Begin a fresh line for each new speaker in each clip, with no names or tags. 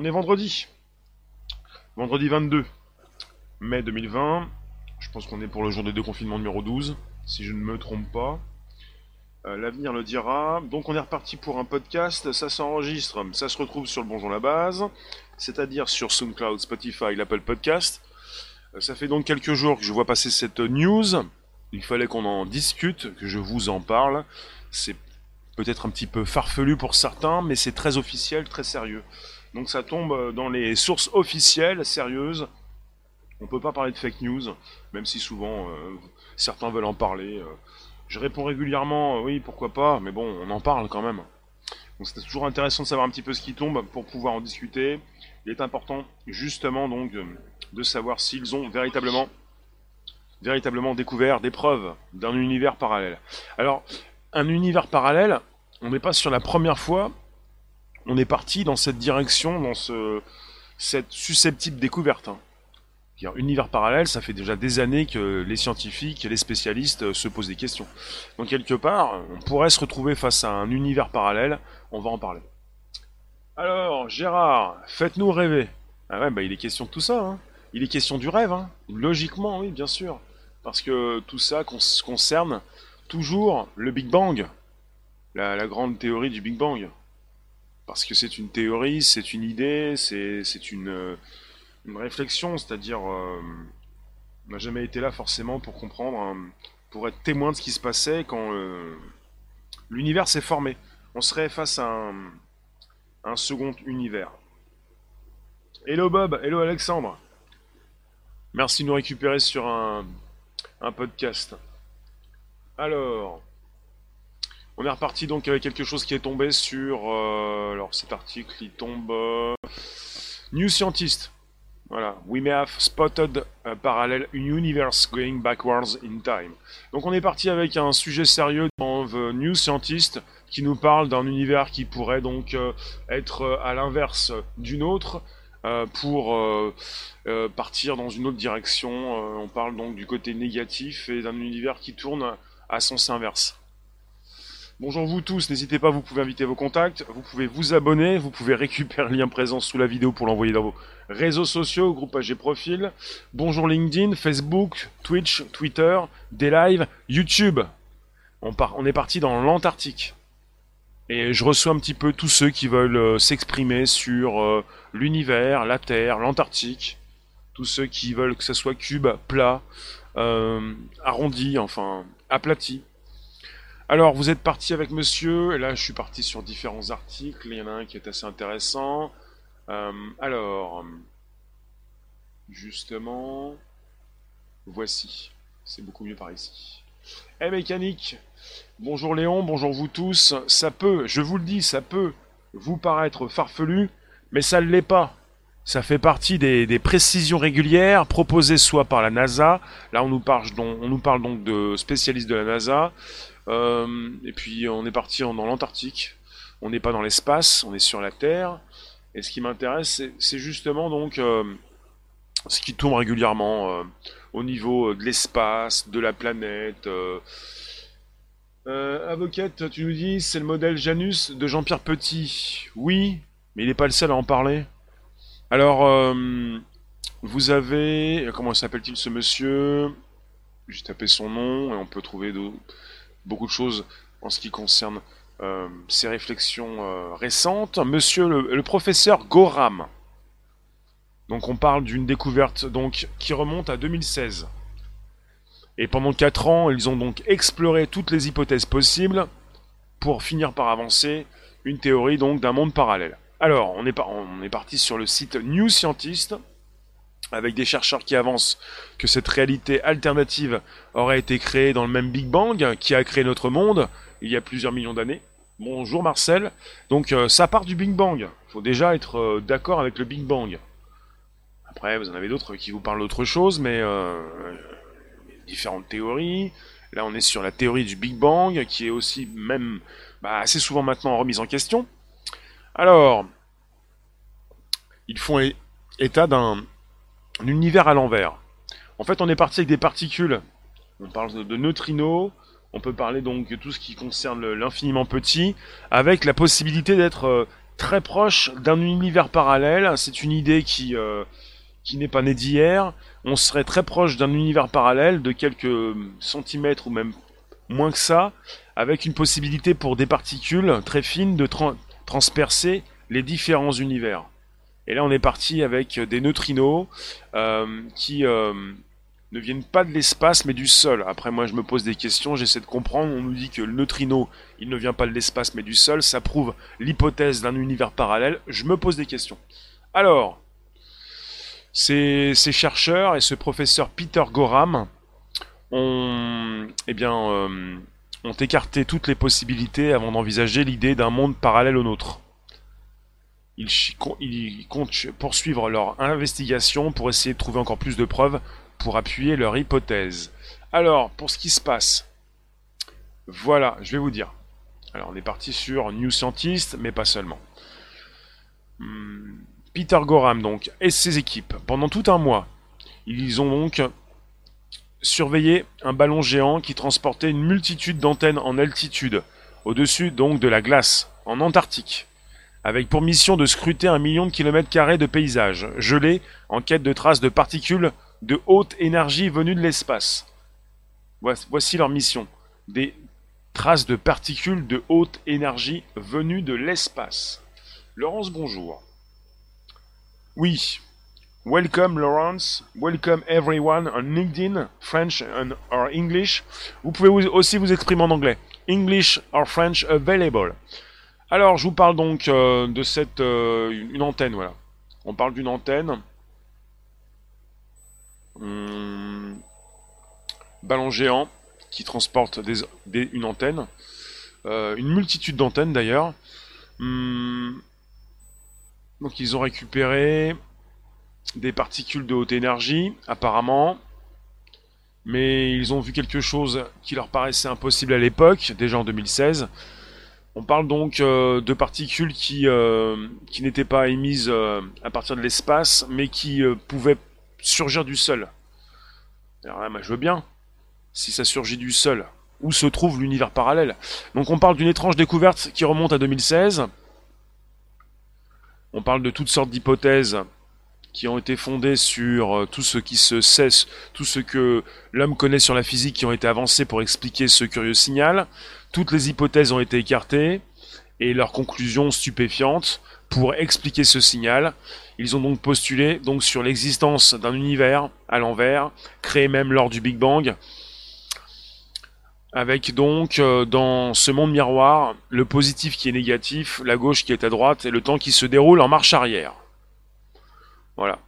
On est vendredi. Vendredi 22 mai 2020. Je pense qu'on est pour le jour de déconfinement numéro 12, si je ne me trompe pas. Euh, L'avenir le dira. Donc on est reparti pour un podcast. Ça s'enregistre, ça se retrouve sur le Bonjour la base, c'est-à-dire sur SoundCloud, Spotify, l'Apple Podcast. Euh, ça fait donc quelques jours que je vois passer cette news. Il fallait qu'on en discute, que je vous en parle. C'est peut-être un petit peu farfelu pour certains, mais c'est très officiel, très sérieux. Donc ça tombe dans les sources officielles, sérieuses. On peut pas parler de fake news, même si souvent euh, certains veulent en parler. euh. Je réponds régulièrement, euh, oui, pourquoi pas, mais bon, on en parle quand même. Donc c'est toujours intéressant de savoir un petit peu ce qui tombe pour pouvoir en discuter. Il est important justement donc de, de savoir s'ils ont véritablement véritablement découvert des preuves d'un univers parallèle. Alors, un univers parallèle, on n'est pas sur la première fois, on est parti dans cette direction, dans ce, cette susceptible découverte. hein. Univers parallèle, ça fait déjà des années que les scientifiques les spécialistes euh, se posent des questions. Donc quelque part, on pourrait se retrouver face à un univers parallèle, on va en parler. Alors, Gérard, faites-nous rêver. Ah ouais, bah il est question de tout ça, hein. Il est question du rêve, hein. Logiquement, oui, bien sûr. Parce que tout ça cons- concerne toujours le Big Bang. La grande théorie du Big Bang. Parce que c'est une théorie, c'est une idée, c'est une, euh, une réflexion, c'est-à-dire euh, on n'a jamais été là forcément pour comprendre, hein, pour être témoin de ce qui se passait quand euh, l'univers s'est formé. On serait face à un, un second univers. Hello Bob, hello Alexandre. Merci de nous récupérer sur un, un podcast. Alors, on est reparti donc avec quelque chose qui est tombé sur. euh, alors cet article, il tombe. euh, New Scientist. Voilà. We may have spotted a parallel universe going backwards in time. Donc on est parti avec un sujet sérieux dans The New Scientist qui nous parle d'un univers qui pourrait donc euh, être à l'inverse d'une autre pour partir dans une autre direction. On parle donc du côté négatif et d'un univers qui tourne à sens inverse. Bonjour vous tous, n'hésitez pas, vous pouvez inviter vos contacts, vous pouvez vous abonner, vous pouvez récupérer le lien présent sous la vidéo pour l'envoyer dans vos réseaux sociaux, groupages et profils. Bonjour LinkedIn, Facebook, Twitch, Twitter, des lives, YouTube. On est parti dans l'Antarctique. Et je reçois un petit peu tous ceux qui veulent euh, s'exprimer sur euh, l'univers, la Terre, l'Antarctique. Tous ceux qui veulent que ça soit cube, plat, euh, arrondi, enfin aplati. Alors, vous êtes parti avec monsieur, et là je suis parti sur différents articles, il y en a un qui est assez intéressant. Euh, alors, justement, voici, c'est beaucoup mieux par ici. Eh mécanique, bonjour Léon, bonjour vous tous, ça peut, je vous le dis, ça peut vous paraître farfelu, mais ça ne l'est pas. Ça fait partie des, précisions régulières proposées soit par la NASA, là on nous parle donc, de spécialistes de la NASA, et puis on est parti dans l'Antarctique. On n'est pas dans l'espace, on est sur la Terre. Et ce qui m'intéresse, c'est- justement donc euh, ce qui tourne régulièrement euh, au niveau de l'espace, de la planète. euh. Euh, avocate, tu nous dis, c'est le modèle Janus de Jean-Pierre Petit. Oui, mais il n'est pas le seul à en parler. Alors, euh, vous avez, comment s'appelle-t-il ce monsieur? J'ai tapé son nom et on peut trouver de- beaucoup de choses en ce qui concerne euh, ses réflexions euh, récentes. Monsieur le, professeur Gorham. Donc on parle d'une découverte qui remonte à 2016. Et pendant 4 ans, ils ont donc exploré toutes les hypothèses possibles pour finir par avancer une théorie d'un monde parallèle. Alors, on est, par- on est parti sur le site New Scientist avec des chercheurs qui avancent que cette réalité alternative aurait été créée dans le même Big Bang qui a créé notre monde il y a plusieurs millions d'années. Bonjour Marcel. Donc euh, ça part du Big Bang. Il faut déjà être euh, d'accord avec le Big Bang. Après, vous en avez d'autres qui vous parlent d'autre chose, mais euh, différentes théories. Là, on est sur la théorie du Big Bang, qui est aussi même bah, assez souvent maintenant remise en question. Alors, ils font état d'un univers à l'envers. En fait, on est parti avec des particules. On parle de, neutrinos. On peut parler donc de tout ce qui concerne l'infiniment petit, avec la possibilité d'être euh, très proche d'un univers parallèle. C'est une idée euh, qui n'est pas née d'hier. On serait très proche d'un univers parallèle de quelques centimètres ou même moins que ça, avec une possibilité pour des particules très fines de transpercer les différents univers. Et là, on est parti avec des neutrinos euh, qui euh, ne viennent pas de l'espace, mais du sol. Après, moi, je me pose des questions, j'essaie de comprendre. On nous dit que le neutrino, il ne vient pas de l'espace, mais du sol. Ça prouve l'hypothèse d'un univers parallèle. Je me pose des questions. Alors, ces, chercheurs et ce professeur Peter Gorham eh euh, ont écarté toutes les possibilités avant d'envisager l'idée d'un monde parallèle au nôtre. Ils, comptent poursuivre leur investigation pour essayer de trouver encore plus de preuves pour appuyer leur hypothèse. Alors, pour ce qui se passe, voilà, je vais vous dire. Alors, on est parti sur New Scientist, mais pas seulement. Hmm, Peter Gorham, donc, et ses équipes, pendant tout un mois, ils ont donc surveillé un ballon géant qui transportait une multitude d'antennes en altitude, au-dessus donc de la glace, en Antarctique avec pour mission de scruter un million de kilomètres carrés de paysages, gelés, en quête de traces de particules de haute énergie venues de l'espace. Voici leur mission. Des traces de particules de haute énergie venues de l'espace. Laurence, bonjour. Oui. Welcome Laurence. Welcome everyone on LinkedIn, French and or English. Vous pouvez aussi vous exprimer en anglais. English or French available. Alors, je vous parle donc euh, de cette euh, une antenne, voilà. On parle d'une antenne. Hum, ballon géant qui transporte une antenne. Euh, une multitude d'antennes d'ailleurs. Hum, donc ils ont récupéré des particules de haute énergie, apparemment. Mais ils ont vu quelque chose qui leur paraissait impossible à l'époque, déjà en 2016. On parle donc euh, de particules qui, euh, qui n'étaient pas émises euh, à partir de l'espace, mais qui pouvaient surgir du sol. Alors là, moi, je veux bien, si ça surgit du sol. Où se trouve l'univers parallèle? Donc on parle d'une étrange découverte qui remonte à 2016. On parle de toutes sortes d'hypothèses qui ont été fondées sur tout ce qui se sait, tout ce que l'homme connaît sur la physique, qui ont été avancées pour expliquer ce curieux signal. Toutes les hypothèses ont été écartées et leurs conclusions stupéfiantes pour expliquer ce signal. Ils ont donc postulé sur l'existence d'un univers à l'envers, créé même lors du Big Bang, avec donc euh, dans ce monde miroir le positif qui est négatif, la gauche qui est à droite et le temps qui se déroule en marche arrière. Voilà.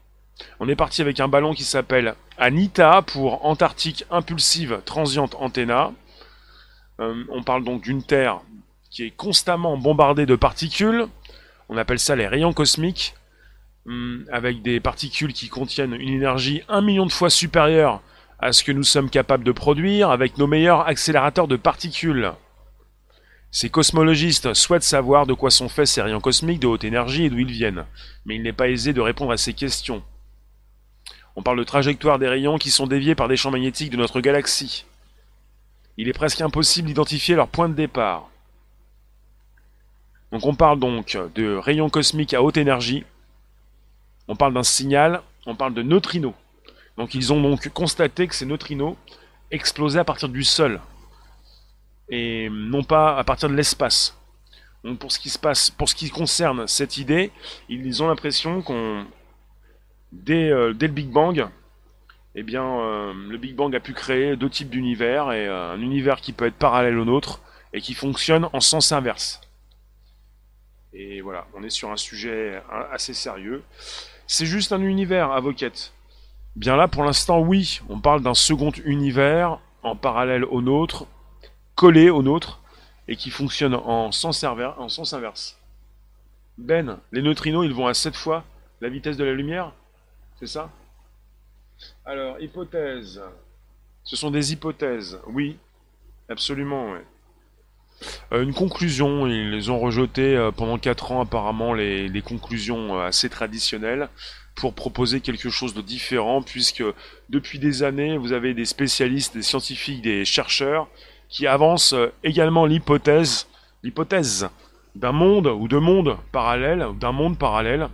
On est parti avec un ballon qui s'appelle Anita pour Antarctique Impulsive Transient Antenna. Euh, on parle donc d'une Terre qui est constamment bombardée de particules. On appelle ça les rayons cosmiques, hum, avec des particules qui contiennent une énergie un million de fois supérieure à ce que nous sommes capables de produire avec nos meilleurs accélérateurs de particules. Ces cosmologistes souhaitent savoir de quoi sont faits ces rayons cosmiques de haute énergie et d'où ils viennent, mais il n'est pas aisé de répondre à ces questions. On parle de trajectoire des rayons qui sont déviés par des champs magnétiques de notre galaxie il est presque impossible d'identifier leur point de départ. Donc on parle donc de rayons cosmiques à haute énergie, on parle d'un signal, on parle de neutrinos. Donc ils ont donc constaté que ces neutrinos explosaient à partir du sol, et non pas à partir de l'espace. Donc pour ce qui se passe, pour ce qui concerne cette idée, ils ont l'impression qu'on dès, euh, dès le Big Bang, eh bien, euh, le Big Bang a pu créer deux types d'univers, et euh, un univers qui peut être parallèle au nôtre, et qui fonctionne en sens inverse. Et voilà, on est sur un sujet assez sérieux. C'est juste un univers, avocate. Bien là, pour l'instant, oui, on parle d'un second univers en parallèle au nôtre, collé au nôtre, et qui fonctionne en sens, en sens inverse. Ben, les neutrinos, ils vont à 7 fois la vitesse de la lumière C'est ça? Alors, hypothèse. Ce sont des hypothèses, oui, absolument. Euh, une conclusion, ils ont rejeté euh, pendant 4 ans apparemment les, conclusions euh, assez traditionnelles pour proposer quelque chose de différent puisque depuis des années vous avez des spécialistes, des scientifiques, des chercheurs qui avancent également l'hypothèse, l'hypothèse d'un monde ou de mondes parallèles, d'un monde parallèle.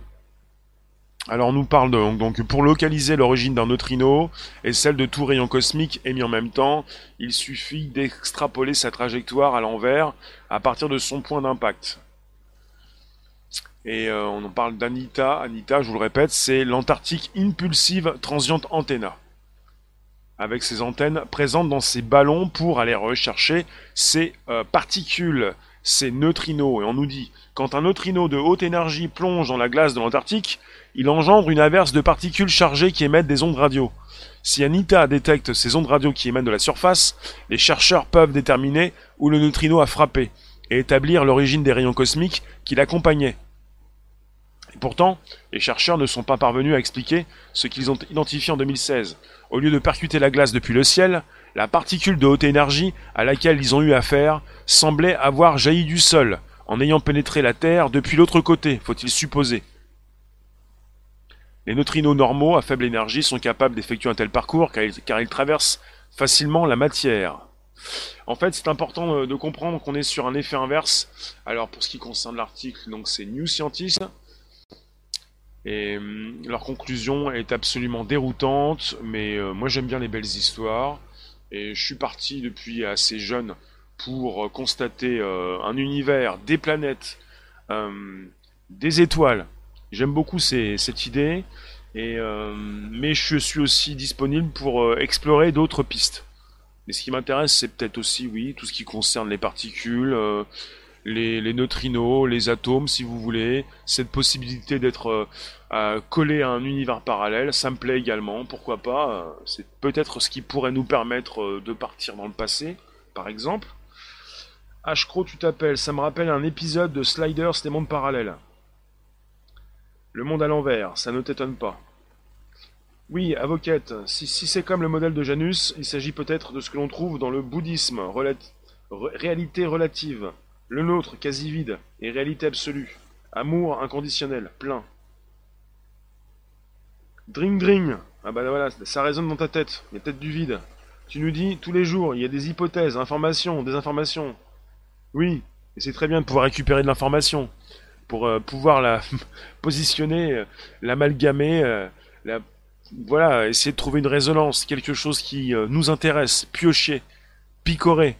Alors on nous parle de, donc pour localiser l'origine d'un neutrino et celle de tout rayon cosmique émis en même temps, il suffit d'extrapoler sa trajectoire à l'envers à partir de son point d'impact. Et euh, on en parle d'Anita. Anita, je vous le répète, c'est l'Antarctique Impulsive Transient Antenna. Avec ses antennes présentes dans ses ballons pour aller rechercher ces euh, particules, ces neutrinos. Et on nous dit, quand un neutrino de haute énergie plonge dans la glace de l'Antarctique, il engendre une averse de particules chargées qui émettent des ondes radio. Si Anita détecte ces ondes radio qui émettent de la surface, les chercheurs peuvent déterminer où le neutrino a frappé et établir l'origine des rayons cosmiques qui l'accompagnaient. Et pourtant, les chercheurs ne sont pas parvenus à expliquer ce qu'ils ont identifié en 2016. Au lieu de percuter la glace depuis le ciel, la particule de haute énergie à laquelle ils ont eu affaire semblait avoir jailli du sol, en ayant pénétré la Terre depuis l'autre côté, faut-il supposer. Les neutrinos normaux à faible énergie sont capables d'effectuer un tel parcours car ils, traversent facilement la matière. En fait, c'est important de comprendre qu'on est sur un effet inverse. Alors, pour ce qui concerne l'article, donc c'est New Scientist. Et hum, leur conclusion est absolument déroutante, mais euh, moi j'aime bien les belles histoires. Et je suis parti depuis assez jeune pour euh, constater euh, un univers, des planètes, des étoiles. J'aime beaucoup cette idée, mais je suis aussi disponible pour explorer d'autres pistes. Mais ce qui m'intéresse, c'est peut-être aussi, oui, tout ce qui concerne les particules, les, neutrinos, les atomes, si vous voulez, cette possibilité d'être euh, collé à un univers parallèle, ça me plaît également, pourquoi pas, euh, c'est peut-être ce qui pourrait nous permettre euh, de partir dans le passé, par exemple. Ashcro, tu t'appelles, ça me rappelle un épisode de Sliders des mondes parallèles. Le monde à l'envers, ça ne t'étonne pas. Oui, avocate, si, si c'est comme le modèle de Janus, il s'agit peut-être de ce que l'on trouve dans le bouddhisme, réalité relative. Le nôtre, quasi vide, et réalité absolue. Amour inconditionnel, plein. Dring dring Ah bah voilà, ça résonne dans ta tête. Il y a peut-être du vide. Tu nous dis, tous les jours, il y a des hypothèses, informations, des informations. Oui, et c'est très bien de pouvoir récupérer de l'information. Pour euh, pouvoir la positionner, euh, l'amalgamer, euh, la... voilà, essayer de trouver une résonance, quelque chose qui nous intéresse, piocher, picorer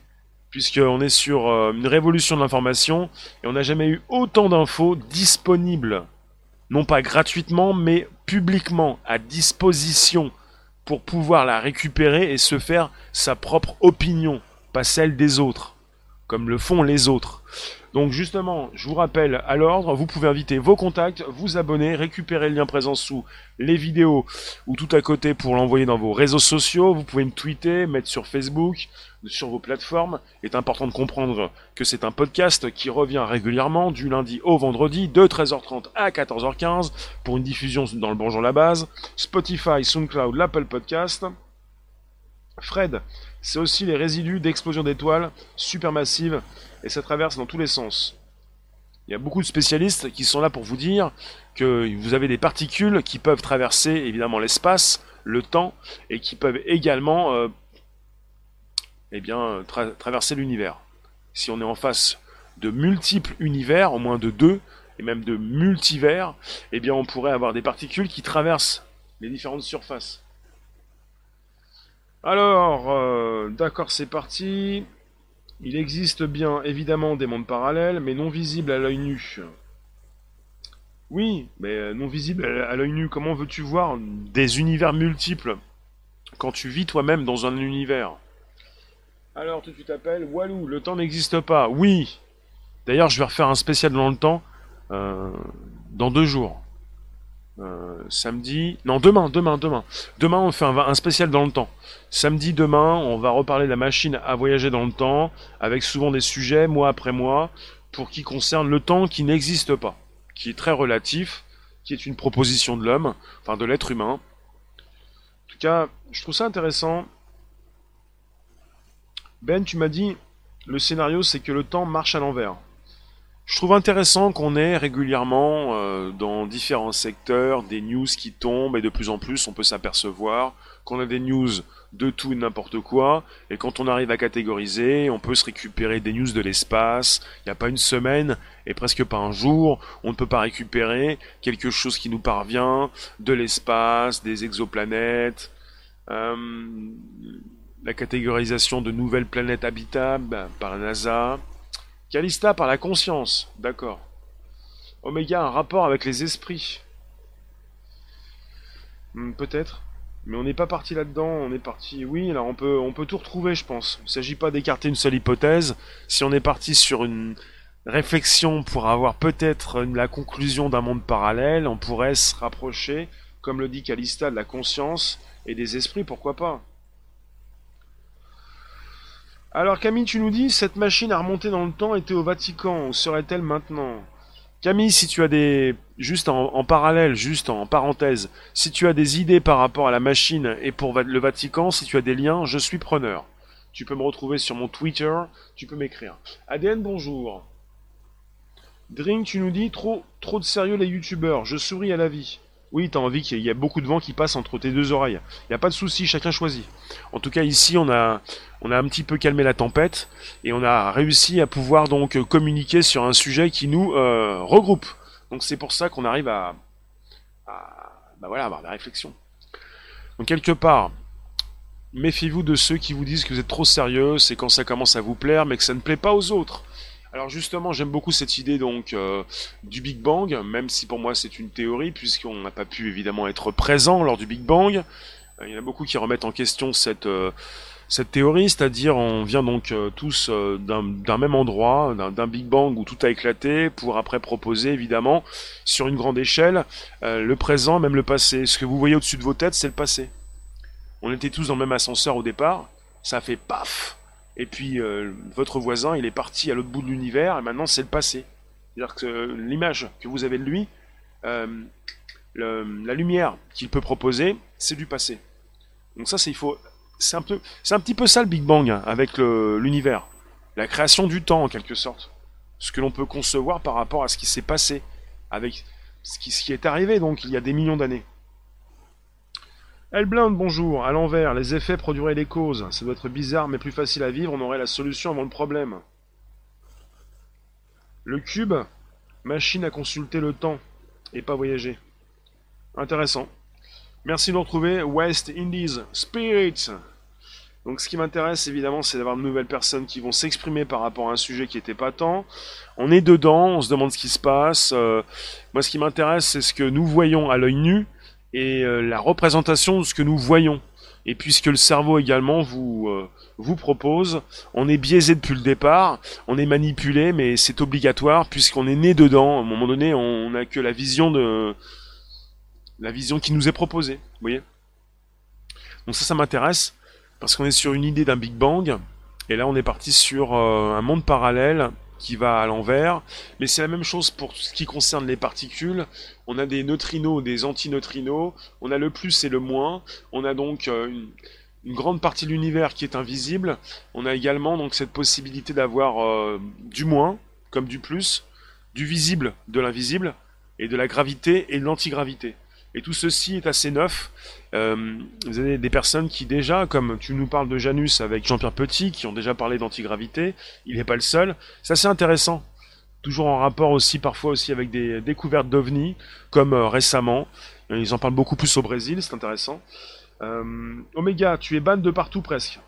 puisqu'on est sur euh, une révolution de l'information et on n'a jamais eu autant d'infos disponibles, non pas gratuitement, mais publiquement, à disposition, pour pouvoir la récupérer et se faire sa propre opinion, pas celle des autres, comme le font les autres. Donc justement, je vous rappelle à l'ordre, vous pouvez inviter vos contacts, vous abonner, récupérer le lien présent sous les vidéos ou tout à côté pour l'envoyer dans vos réseaux sociaux. Vous pouvez me tweeter, mettre sur Facebook, sur vos plateformes. Il est important de comprendre que c'est un podcast qui revient régulièrement du lundi au vendredi de 13h30 à 14h15 pour une diffusion dans le Bonjour la base, Spotify, SoundCloud, l'Apple Podcast. Fred, c'est aussi les résidus d'explosion d'étoiles supermassives et ça traverse dans tous les sens. Il y a beaucoup de spécialistes qui sont là pour vous dire que vous avez des particules qui peuvent traverser évidemment l'espace, le temps, et qui peuvent également euh, eh bien, traverser l'univers. Si on est en face de multiples univers, au moins de deux, et même de multivers, eh bien on pourrait avoir des particules qui traversent les différentes surfaces. Alors, euh, d'accord, c'est parti. Il existe bien évidemment des mondes parallèles, mais non visibles à l'œil nu. Oui, mais euh, non visibles à l'œil nu, comment veux-tu voir des univers multiples quand tu vis toi-même dans un univers? Alors, tu t'appelles Walou, le temps n'existe pas. Oui D'ailleurs, je vais refaire un spécial dans le temps euh, dans deux jours. Euh, samedi. Non, demain, demain, demain. Demain, on fait un, spécial dans le temps. Samedi, demain, on va reparler de la machine à voyager dans le temps, avec souvent des sujets, mois après mois, pour qui concerne le temps qui n'existe pas, qui est très relatif, qui est une proposition de l'homme, enfin de l'être humain. En tout cas, je trouve ça intéressant. Ben, tu m'as dit, le scénario, c'est que le temps marche à l'envers. Je trouve intéressant qu'on ait régulièrement euh, dans différents secteurs des news qui tombent et de plus en plus on peut s'apercevoir qu'on a des news de tout et n'importe quoi et quand on arrive à catégoriser on peut se récupérer des news de l'espace. Il n'y a pas une semaine et presque pas un jour on ne peut pas récupérer quelque chose qui nous parvient de l'espace, des exoplanètes. Euh, la catégorisation de nouvelles planètes habitables par la NASA, Calista par la conscience, d'accord. Oméga un rapport avec les esprits. Hmm, peut-être. Mais on n'est pas parti là-dedans, on est parti. Oui, alors on peut, on peut tout retrouver, je pense. Il ne s'agit pas d'écarter une seule hypothèse. Si on est parti sur une réflexion pour avoir peut-être la conclusion d'un monde parallèle, on pourrait se rapprocher, comme le dit Calista, de la conscience et des esprits, pourquoi pas. Alors Camille, tu nous dis, cette machine à remonter dans le temps était au Vatican, où serait-elle maintenant? Camille, si tu as des... Juste en, parallèle, juste en parenthèse, si tu as des idées par rapport à la machine et pour le Vatican, si tu as des liens, je suis preneur. Tu peux me retrouver sur mon Twitter, tu peux m'écrire. ADN, bonjour. Drink, tu nous dis, trop, trop de sérieux les youtubeurs, je souris à la vie. Oui, t'as envie qu'il y ait beaucoup de vent qui passe entre tes deux oreilles. Il n'y a pas de souci, chacun choisit. En tout cas, ici, on a, on a un petit peu calmé la tempête et on a réussi à pouvoir donc communiquer sur un sujet qui nous euh, regroupe. Donc c'est pour ça qu'on arrive à, bah voilà, avoir des réflexions. Donc quelque part, méfiez-vous de ceux qui vous disent que vous êtes trop sérieux, c'est quand ça commence à vous plaire, mais que ça ne plaît pas aux autres. Alors justement, j'aime beaucoup cette idée donc euh, du Big Bang, même si pour moi c'est une théorie, puisqu'on n'a pas pu évidemment être présent lors du Big Bang. Euh, il y en a beaucoup qui remettent en question cette, euh, cette théorie, c'est-à-dire on vient donc tous d'un même endroit, d'un Big Bang où tout a éclaté, pour après proposer évidemment sur une grande échelle le présent, même le passé. Ce que vous voyez au-dessus de vos têtes, c'est le passé. On était tous dans le même ascenseur au départ, ça fait paf et puis euh, votre voisin, il est parti à l'autre bout de l'univers, et maintenant c'est le passé. C'est-à-dire que euh, l'image que vous avez de lui, euh, la lumière qu'il peut proposer, c'est du passé. Donc ça, c'est il faut, c'est un petit peu ça le Big Bang hein, avec l'univers, la création du temps en quelque sorte, ce que l'on peut concevoir par rapport à ce qui s'est passé, avec ce qui, ce qui est arrivé donc il y a des millions d'années. Blinde, bonjour. À l'envers, les effets produiraient les causes. Ça doit être bizarre, mais plus facile à vivre. On aurait la solution avant le problème. Le cube, machine à consulter le temps et pas voyager. Intéressant. Merci de nous retrouver. West Indies Spirits. Donc ce qui m'intéresse évidemment c'est d'avoir de nouvelles personnes qui vont s'exprimer par rapport à un sujet qui était pas tant. On est dedans, on se demande ce qui se passe. Euh, moi ce qui m'intéresse c'est ce que nous voyons à l'œil nu et euh, la représentation de ce que nous voyons. Et puisque le cerveau également vous, euh, vous propose, on est biaisé depuis le départ, on est manipulé, mais c'est obligatoire puisqu'on est né dedans. À un moment donné, on n'a que la vision de la vision qui nous est proposée. Vous voyez? Donc ça, ça m'intéresse parce qu'on est sur une idée d'un Big Bang. Et là, on est parti sur euh, un monde parallèle qui va à l'envers. Mais c'est la même chose pour ce qui concerne les particules. On a des neutrinos, des antineutrinos. On a le plus et le moins. On a donc euh, une, grande partie de l'univers qui est invisible. On a également donc cette possibilité d'avoir euh, du moins comme du plus, du visible de l'invisible, et de la gravité et de l'antigravité. Et tout ceci est assez neuf. Euh, vous avez des personnes qui déjà, comme tu nous parles de Janus avec Jean-Pierre Petit, qui ont déjà parlé d'antigravité, il n'est pas le seul. C'est assez intéressant. Toujours en rapport aussi parfois aussi avec des découvertes d'ovnis, comme euh, récemment. Ils en parlent beaucoup plus au Brésil, c'est intéressant. Euh, Oméga, tu es ban de partout presque.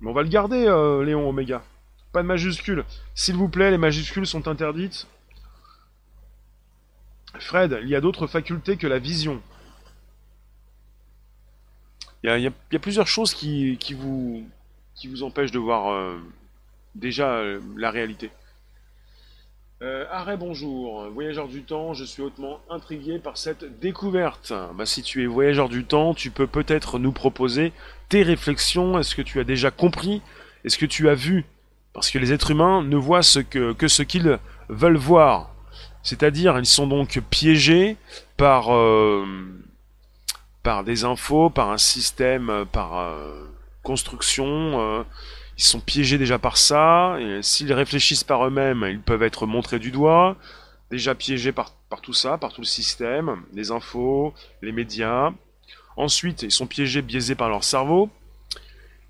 Mais on va le garder, Léon Oméga. Pas de majuscules. S'il vous plaît, les majuscules sont interdites. Fred, il y a d'autres facultés que la vision. Il y a, plusieurs choses qui, vous, qui vous empêchent de voir euh, déjà euh, la réalité. Euh, arrêt, bonjour. Voyageur du temps, je suis hautement intrigué par cette découverte. Bah, si tu es voyageur du temps, tu peux peut-être nous proposer tes réflexions. Est-ce que tu as déjà compris? Est-ce que tu as vu? Parce que les êtres humains ne voient que, ce qu'ils veulent voir. C'est-à-dire, ils sont donc piégés par, par des infos, par un système, par euh, construction. Euh. ils sont piégés déjà par ça, s'ils réfléchissent par eux-mêmes, ils peuvent être montrés du doigt, déjà piégés par, tout ça, par tout le système, les infos, les médias. Ensuite, ils sont piégés, biaisés par leur cerveau.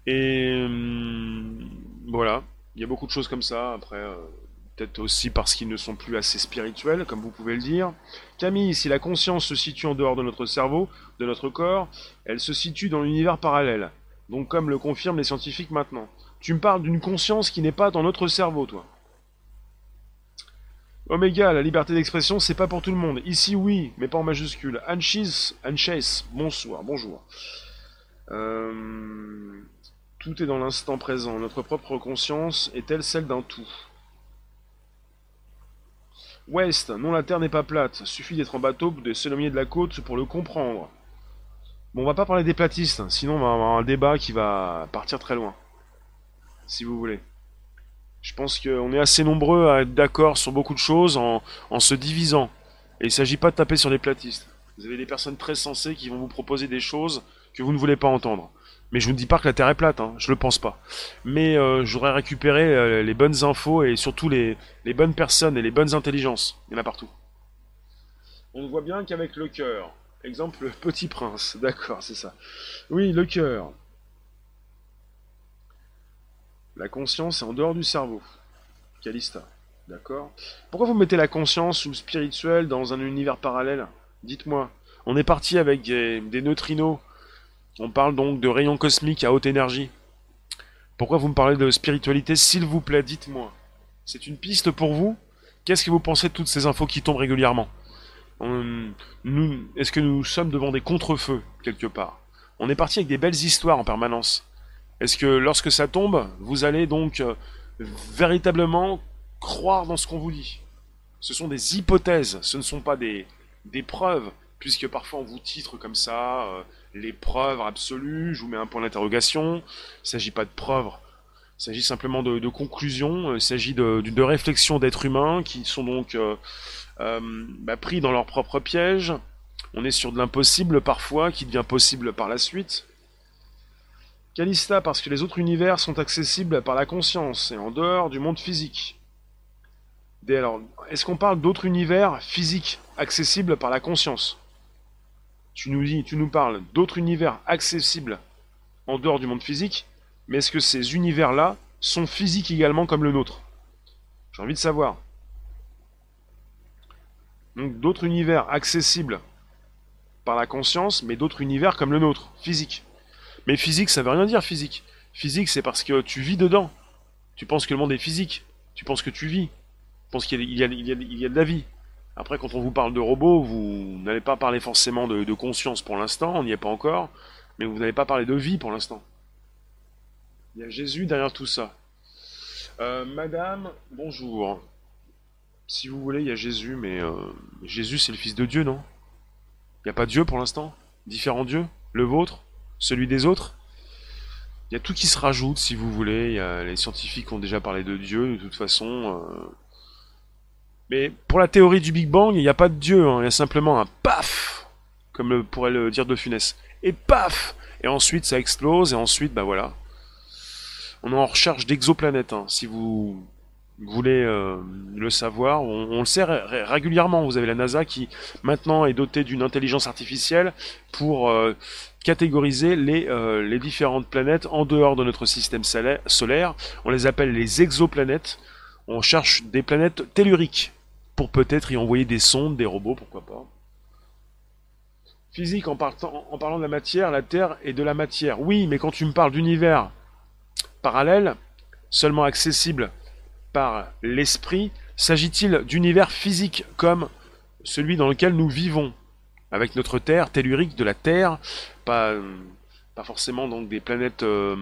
Et hum, voilà, il y a beaucoup de choses comme ça. Après, euh, peut-être aussi parce qu'ils ne sont plus assez spirituels, comme vous pouvez le dire. Camille, si la conscience se situe en dehors de notre cerveau, de notre corps, elle se situe dans l'univers parallèle. Donc comme le confirment les scientifiques maintenant. Tu me parles d'une conscience qui n'est pas dans notre cerveau, toi. Oméga, la liberté d'expression, c'est pas pour tout le monde. Ici, oui, mais pas en majuscule. Anchis, Anchase, bonsoir, bonjour. Euh, tout est dans l'instant présent. Notre propre conscience est-elle celle d'un tout? West, non, la Terre n'est pas plate. Suffit d'être en bateau, de s'éloigner de la côte pour le comprendre. Bon, on va pas parler des platistes, sinon on va avoir un débat qui va partir très loin si vous voulez. Je pense qu'on est assez nombreux à être d'accord sur beaucoup de choses en, se divisant. Et il ne s'agit pas de taper sur les platistes. Vous avez des personnes très sensées qui vont vous proposer des choses que vous ne voulez pas entendre. Mais je ne dis pas que la Terre est plate, hein, je le pense pas. Mais euh, j'aurais récupéré euh, les bonnes infos et surtout les, bonnes personnes et les bonnes intelligences. Il y en a partout. On voit bien qu'avec le cœur, exemple le petit prince, d'accord, c'est ça. Oui, le cœur. La conscience est en dehors du cerveau. Calista. D'accord Pourquoi vous mettez la conscience ou le dans un univers parallèle? Dites-moi. On est parti avec des, neutrinos. On parle donc de rayons cosmiques à haute énergie. Pourquoi vous me parlez de spiritualité S'il vous plaît, dites-moi. C'est une piste pour vous? Qu'est-ce que vous pensez de toutes ces infos qui tombent régulièrement? Est-ce que nous sommes devant des contrefeux, quelque part? On est parti avec des belles histoires en permanence. Est-ce que lorsque ça tombe, vous allez donc euh, véritablement croire dans ce qu'on vous dit? Ce sont des hypothèses, ce ne sont pas des, des preuves, puisque parfois on vous titre comme ça, euh, les preuves absolues, je vous mets un point d'interrogation, il ne s'agit pas de preuves, il s'agit simplement de, conclusions, il s'agit de, réflexions d'êtres humains qui sont donc euh, bah, pris dans leur propre piège, on est sur de l'impossible parfois, qui devient possible par la suite, Calista parce que les autres univers sont accessibles par la conscience et en dehors du monde physique. alors, est-ce qu'on parle d'autres univers physiques accessibles par la conscience? Tu nous parles d'autres univers accessibles en dehors du monde physique, mais est-ce que ces univers-là sont physiques également comme le nôtre? J'ai envie de savoir. Donc d'autres univers accessibles par la conscience, mais d'autres univers comme le nôtre, physiques. Mais physique, ça veut rien dire physique. Physique, c'est parce que tu vis dedans. Tu penses que le monde est physique. Tu penses que tu vis. Tu penses qu'il y, a, de la vie. Après, quand on vous parle de robots, vous n'allez pas parler forcément de, conscience pour l'instant, on n'y est pas encore, mais vous n'allez pas parler de vie pour l'instant. Il y a Jésus derrière tout ça. Euh, madame, bonjour. Si vous voulez, il y a Jésus, mais euh, Jésus, c'est le Fils de Dieu, non? Il n'y a pas Dieu pour l'instant? Différent Dieu? Le vôtre? Celui des autres? Il y a tout qui se rajoute, si vous voulez. Les scientifiques ont déjà parlé de Dieu, de toute façon. Euh. Mais pour la théorie du Big Bang, il n'y a pas de Dieu. Hein. Il y a simplement un paf, comme pourrait le dire De Funès. Et paf Et ensuite, ça explose, et ensuite, bah voilà. On est en recherche d'exoplanètes, hein. si vous voulez euh, le savoir, on, le sait régulièrement. Vous avez la NASA qui maintenant est dotée d'une intelligence artificielle pour euh, catégoriser euh, les, différentes planètes en dehors de notre système solaire. On les appelle les exoplanètes. On cherche des planètes telluriques pour peut-être y envoyer des sondes, des robots, pourquoi pas. Physique en, parlant de la matière, la Terre est de la matière. Oui, mais quand tu me parles d'univers parallèle, seulement accessible par l'esprit, s'agit-il d'univers physique comme celui dans lequel nous vivons, avec notre Terre tellurique de la Terre, pas, pas forcément donc des planètes euh,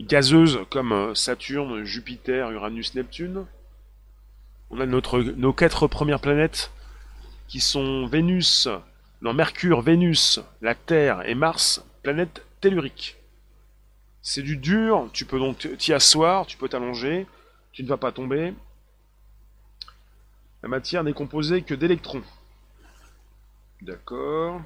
gazeuses comme euh, Saturne, Jupiter, Uranus, Neptune? On a nos quatre premières planètes qui sont Vénus, non, Mercure, Vénus, la Terre et Mars, planètes telluriques. C'est du dur, tu peux donc t'y asseoir, tu peux t'allonger, tu ne vas pas tomber. La matière n'est composée que d'électrons. D'accord.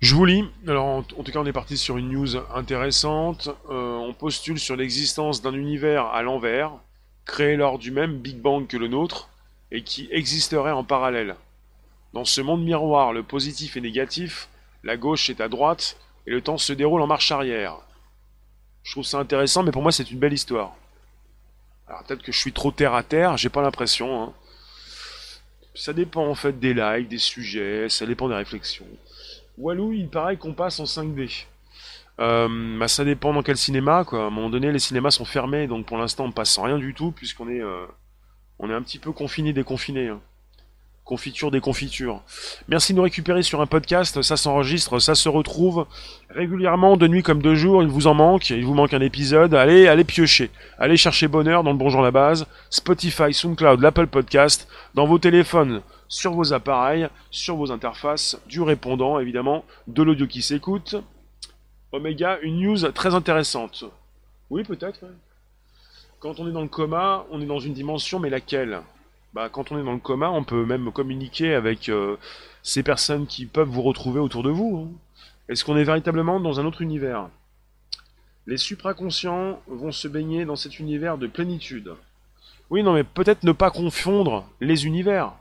Je vous lis. Alors, en, tout cas, on est parti sur une news intéressante. Euh, on postule sur l'existence d'un univers à l'envers, créé lors du même Big Bang que le nôtre, et qui existerait en parallèle. Dans ce monde miroir, le positif est négatif, la gauche est à droite, et le temps se déroule en marche arrière. Je trouve ça intéressant, mais pour moi, c'est une belle histoire. Alors, peut-être que je suis trop terre à terre, j'ai pas l'impression. Hein. Ça dépend en fait des likes, des sujets, ça dépend des réflexions. Walou, il paraît qu'on passe en 5D. Euh, bah, ça dépend dans quel cinéma, quoi. À un moment donné, les cinémas sont fermés, donc pour l'instant, on passe sans rien du tout, puisqu'on est, euh, on est un petit peu confiné, déconfiné. Hein. Confiture des confitures. Merci de nous récupérer sur un podcast, ça s'enregistre, ça se retrouve régulièrement, de nuit comme de jour, il vous en manque, il vous manque un épisode, allez, allez piocher, allez chercher bonheur dans le Bonjour la base, Spotify, SoundCloud, l'Apple Podcast, dans vos téléphones, sur vos appareils, sur vos interfaces, du répondant évidemment, de l'audio qui s'écoute. Omega, une news très intéressante. Oui, peut-être. Quand on est dans le coma, on est dans une dimension, mais laquelle? Bah, quand on est dans le coma, on peut même communiquer avec euh, ces personnes qui peuvent vous retrouver autour de vous. Hein. Est-ce qu'on est véritablement dans un autre univers? Les supraconscients vont se baigner dans cet univers de plénitude. Oui, non, mais peut-être ne pas confondre les univers.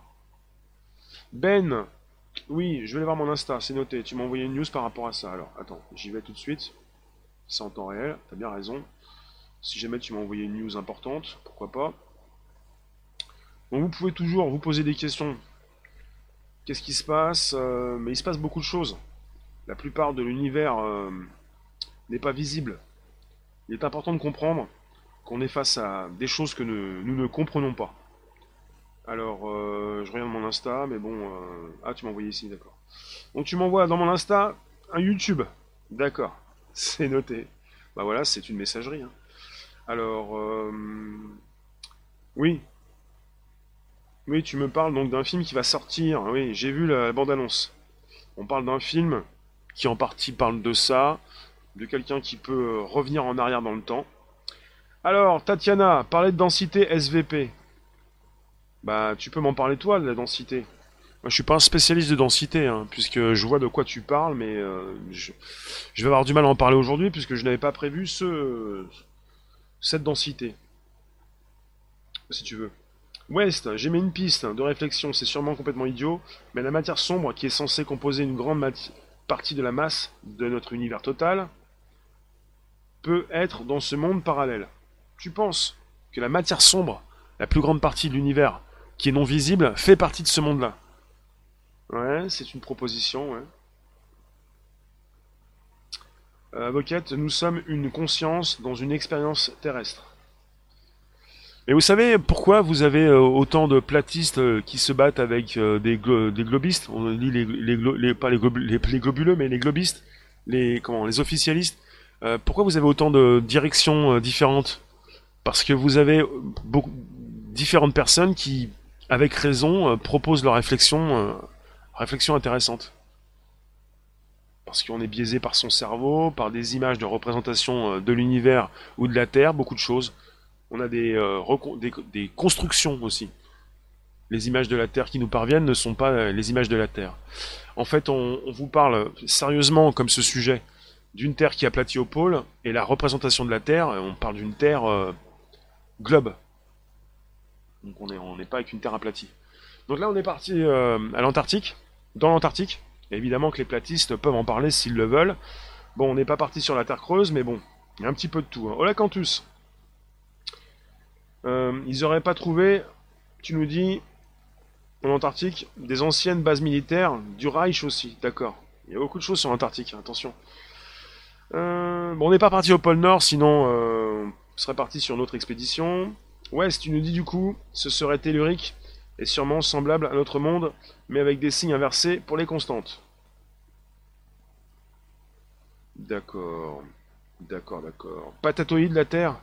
Ben, oui, je vais aller voir mon Insta, c'est noté. Tu m'as envoyé une news par rapport à ça. Alors, attends, j'y vais tout de suite. C'est en temps réel, t'as bien raison. Si jamais tu m'as envoyé une news importante, pourquoi pas. Donc vous pouvez toujours vous poser des questions. Qu'est-ce qui se passe euh, Mais il se passe beaucoup de choses. La plupart de l'univers euh, n'est pas visible. Il est important de comprendre qu'on est face à des choses que nous, ne comprenons pas. Alors, euh, je regarde mon Insta, mais bon... Ah, tu m'as envoyé ici, d'accord. Donc tu m'envoies dans mon Insta un YouTube. D'accord, c'est noté. Bah voilà, c'est une messagerie. Hein. Alors, oui, oui, tu me parles donc d'un film qui va sortir. Oui, j'ai vu la bande-annonce. On parle d'un film qui en partie parle de ça, de quelqu'un qui peut euh, revenir en arrière dans le temps. Alors, Tatiana, parler de densité SVP. Bah, tu peux m'en parler toi de la densité. Moi, je suis pas un spécialiste de densité, hein, puisque je vois de quoi tu parles, mais euh, je, vais avoir du mal à en parler aujourd'hui, puisque je n'avais pas prévu ce, cette densité. Si tu veux. West, j'ai mis une piste de réflexion, c'est sûrement complètement idiot, mais la matière sombre, qui est censée composer une grande partie de la masse de notre univers total, peut être dans ce monde parallèle. Tu penses que la matière sombre, la plus grande partie de l'univers, qui est non visible, fait partie de ce monde-là? Ouais, c'est une proposition, ouais. Euh, avocate, nous sommes une conscience dans une expérience terrestre. Et vous savez pourquoi vous avez euh, autant de platistes euh, qui se battent avec euh, des, des globistes? On dit les, pas les, globuleux, mais les globistes, les comment, les officialistes. pourquoi vous avez autant de directions différentes? Parce que vous avez différentes personnes qui, avec raison, proposent leurs réflexions, réflexions intéressantes. Parce qu'on est biaisé par son cerveau, par des images de représentation de l'univers ou de la Terre, beaucoup de choses on a euh, des, constructions aussi. Les images de la Terre qui nous parviennent ne sont pas euh, les images de la Terre. En fait, on, vous parle sérieusement, comme ce sujet, d'une Terre qui aplatit au pôle, et la représentation de la Terre, on parle d'une Terre euh, globe. Donc on n'est pas avec une Terre aplatie. Donc là, on est parti à l'Antarctique, dans l'Antarctique. Évidemment que les platistes peuvent en parler s'ils le veulent. Bon, on n'est pas parti sur la Terre creuse, mais bon, il y a un petit peu de tout. Hein. Hola Cantus euh, ils n'auraient pas trouvé, tu nous dis, en Antarctique, des anciennes bases militaires, du Reich aussi, d'accord. Il y a beaucoup de choses sur l'Antarctique, attention. Euh, bon, on n'est pas parti au pôle Nord, sinon euh, on serait parti sur une autre expédition. Ouest, tu nous dis du coup, ce serait tellurique et sûrement semblable à notre monde, mais avec des signes inversés pour les constantes. D'accord. D'accord, d'accord. Patatoïde la Terre?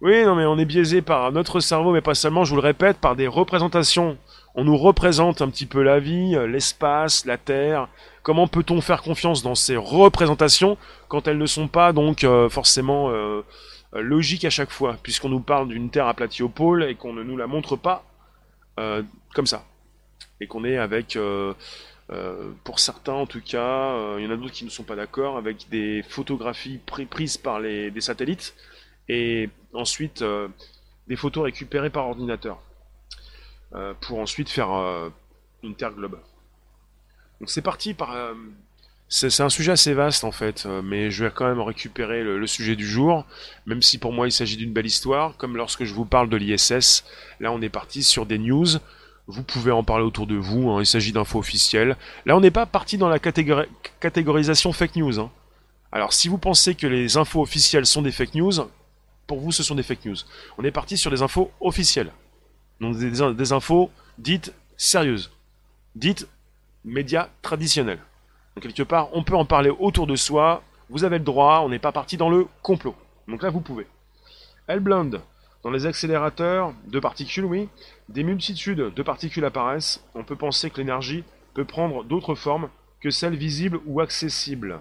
Oui, non, mais on est biaisé par notre cerveau, mais pas seulement, je vous le répète, par des représentations. On nous représente un petit peu la vie, euh, l'espace, la Terre. Comment peut-on faire confiance dans ces représentations quand elles ne sont pas donc euh, forcément euh, logiques à chaque fois, puisqu'on nous parle d'une Terre aplatie au pôle et qu'on ne nous la montre pas comme ça, et qu'on est avec pour certains, en tout cas, il y en a d'autres qui ne sont pas d'accord avec des photographies prises par les, des satellites et ensuite des photos récupérées par ordinateur pour ensuite faire une Terre globe. Donc c'est parti par c'est un sujet assez vaste en fait, euh, mais je vais quand même récupérer le, sujet du jour, même si pour moi il s'agit d'une belle histoire, comme lorsque je vous parle de l'ISS, là on est parti sur des news, vous pouvez en parler autour de vous, hein, il s'agit d'infos officielles. Là on n'est pas parti dans la catégorisation fake news. Hein. Alors si vous pensez que les infos officielles sont des fake news, pour vous ce sont des fake news. On est parti sur des infos officielles. Donc des, des infos dites sérieuses, dites médias traditionnels. Donc quelque part, on peut en parler autour de soi, vous avez le droit, on n'est pas parti dans le complot. Donc là, vous pouvez. blonde. Dans les accélérateurs de particules, oui, des multitudes de particules apparaissent. On peut penser que l'énergie peut prendre d'autres formes que celles visibles ou accessibles.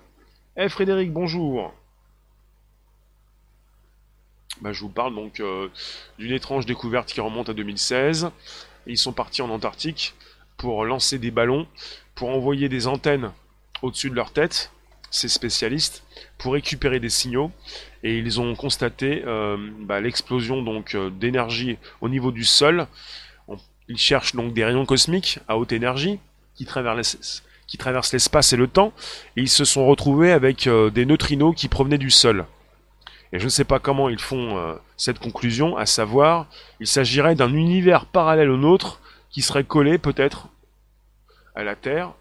Eh Frédéric, bonjour. Bah, je vous parle donc euh, d'une étrange découverte qui remonte à 2016. Ils sont partis en Antarctique pour lancer des ballons, pour envoyer des antennes au-dessus de leur tête, ces spécialistes, pour récupérer des signaux. Et ils ont constaté euh, bah, l'explosion euh, d'énergie au niveau du sol. ils cherchent donc des rayons cosmiques à haute énergie qui traversent qui traversent l'espace et le temps, et ils se sont retrouvés avec des neutrinos qui provenaient du sol. Et je ne sais pas comment ils font cette conclusion, à savoir, il s'agirait d'un univers parallèle au nôtre qui serait collé peut-être à la Terre,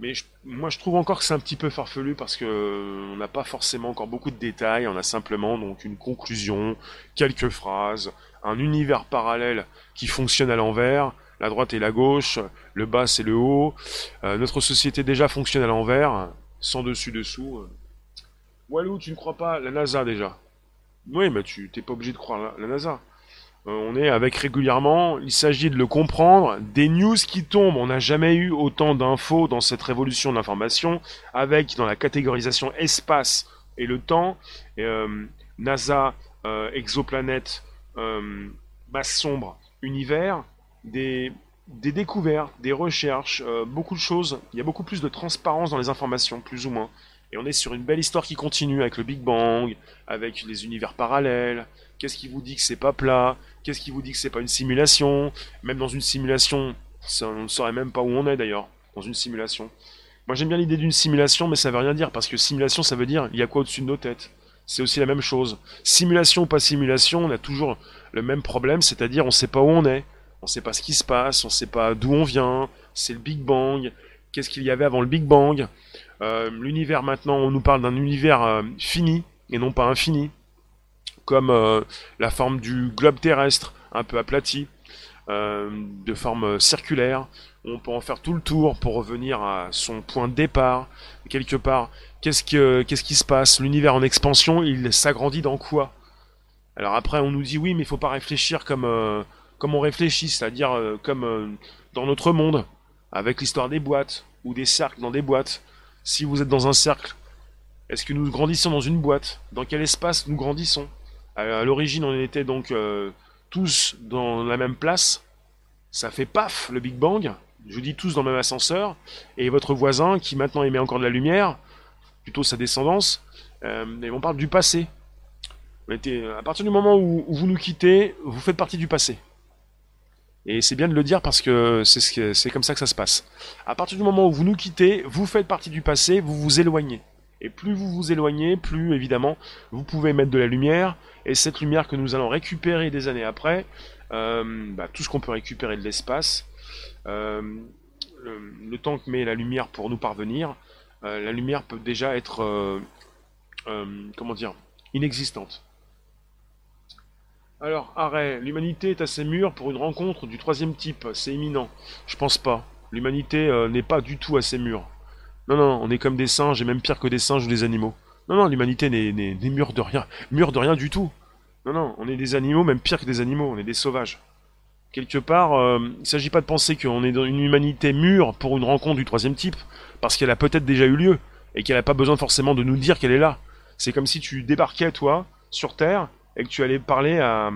mais moi, je trouve encore que c'est un petit peu farfelu parce que euh, on n'a pas forcément encore beaucoup de détails. On a simplement donc une conclusion, quelques phrases, un univers parallèle qui fonctionne à l'envers. La droite et la gauche, le bas c'est le haut. Euh, notre société déjà fonctionne à l'envers, sans dessus dessous. Walou, tu ne crois pas? La NASA déjà Oui, mais tu t'es pas obligé de croire la NASA. Euh, on est avec régulièrement, il s'agit de le comprendre, des news qui tombent, on n'a jamais eu autant d'infos dans cette révolution de l'information, avec dans la catégorisation espace et le temps, euh, NASA, euh, exoplanète, masse sombre, univers, des découvertes, des recherches, beaucoup de choses, il y a beaucoup plus de transparence dans les informations, plus ou moins. Et on est sur une belle histoire qui continue avec le Big Bang, avec les univers parallèles. Qu'est-ce qui vous dit que c'est pas plat? Qu'est-ce qui vous dit que c'est pas une simulation? Même dans une simulation, on ne saurait même pas où on est d'ailleurs, dans une simulation. Moi j'aime bien l'idée d'une simulation, mais ça veut rien dire, parce que simulation ça veut dire il y a quoi au-dessus de nos têtes? C'est aussi la même chose. Simulation ou pas simulation, on a toujours le même problème, c'est-à-dire on sait pas où on est, on sait pas ce qui se passe, on sait pas d'où on vient, c'est le Big Bang, qu'est-ce qu'il y avait avant le Big Bang? Euh, l'univers maintenant, on nous parle d'un univers euh, fini et non pas infini comme euh, la forme du globe terrestre, un peu aplati, de forme circulaire. On peut en faire tout le tour pour revenir à son point de départ. Quelque part, qu'est-ce, qui se passe? L'univers en expansion, il s'agrandit dans quoi? Alors après, on nous dit oui, mais il faut pas réfléchir comme on réfléchit, c'est-à-dire comme dans notre monde, avec l'histoire des boîtes ou des cercles dans des boîtes. Si vous êtes dans un cercle, est-ce que nous grandissons dans une boîte? Dans quel espace nous grandissons? À l'origine, on était donc euh, tous dans la même place. Ça fait paf le Big Bang. Je dis tous dans le même ascenseur. Et votre voisin, qui maintenant émet encore de la lumière, plutôt sa descendance, euh, on parle du passé. à partir du moment où, vous nous quittez, vous faites partie du passé. Et c'est bien de le dire parce que c'est comme ça que ça se passe. À partir du moment où vous nous quittez, vous faites partie du passé, vous vous éloignez. Et plus vous vous éloignez, plus évidemment vous pouvez mettre de la lumière. Et cette lumière que nous allons récupérer des années après, euh, bah, tout ce qu'on peut récupérer de l'espace, euh, le, temps que met la lumière pour nous parvenir, euh, la lumière peut déjà être, comment dire, inexistante. Alors, arrêt, l'humanité est assez mûre pour une rencontre du troisième type, c'est imminent. Je pense pas. L'humanité n'est pas du tout assez mûre. Non, non, on est comme des singes, et même pire que des singes ou des animaux. Non, non, l'humanité n'est mûre de rien. Mûre de rien du tout. Non, non, on est des animaux, même pire que des animaux, on est des sauvages. Quelque part, euh, il ne s'agit pas de penser qu'on est dans une humanité mûre pour une rencontre du troisième type, parce qu'elle a peut-être déjà eu lieu, et qu'elle n'a pas besoin forcément de nous dire qu'elle est là. C'est comme si tu débarquais, toi, sur Terre, et que tu allais parler à,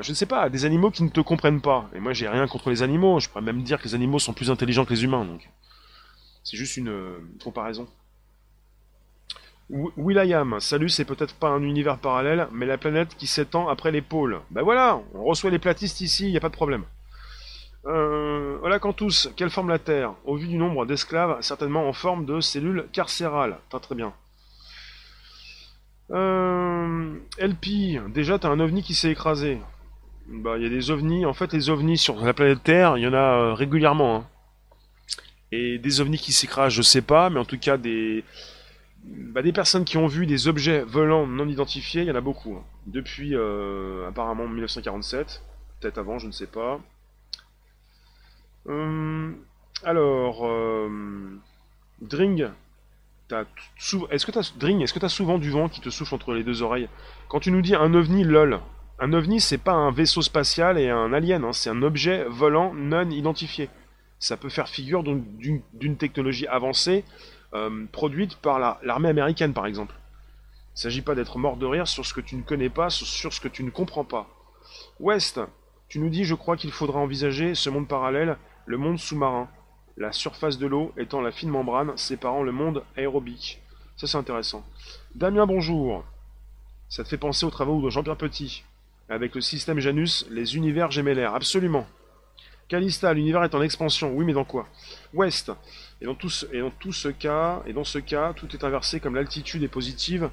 je ne sais pas, des animaux qui ne te comprennent pas. Et moi, j'ai rien contre les animaux, je pourrais même dire que les animaux sont plus intelligents que les humains, donc. C'est juste une, comparaison. Will.i.am, salut, c'est peut-être pas un univers parallèle, mais la planète qui s'étend après les pôles. Ben voilà, on reçoit les platistes ici, il n'y a pas de problème. Euh, voilà tous, quelle forme la Terre? Au vu du nombre d'esclaves, certainement en forme de cellules carcérales. Très très bien. Euh, LP, déjà t'as un ovni qui s'est écrasé. Bah il y a des ovnis, en fait les ovnis sur la planète Terre, il y en a euh, régulièrement. Hein. Et des ovnis qui s'écrasent, je sais pas, mais en tout cas des, bah, des personnes qui ont vu des objets volants non identifiés, il y en a beaucoup. Hein. Depuis euh, apparemment 1947, peut-être avant, je ne sais pas. Hum, alors, euh, Dring, est-ce que tu Dring, est-ce que souvent du vent qui te souffle entre les deux oreilles? Quand tu nous dis un ovni, lol. Un ovni, c'est pas un vaisseau spatial et un alien, hein, c'est un objet volant non identifié. Ça peut faire figure d'une technologie avancée euh, produite par l'armée américaine, par exemple. Il ne s'agit pas d'être mort de rire sur ce que tu ne connais pas, sur ce que tu ne comprends pas. West, tu nous dis, je crois qu'il faudra envisager ce monde parallèle le monde sous-marin, la surface de l'eau étant la fine membrane séparant le monde aérobique. Ça c'est intéressant. Damien, bonjour. Ça te fait penser aux travaux de Jean-Pierre Petit, avec le système Janus, les univers gémellaires, absolument. Calista, l'univers est en expansion, oui mais dans quoi? Ouest, et dans, tout ce, cas, et dans ce cas, tout est inversé comme l'altitude est positive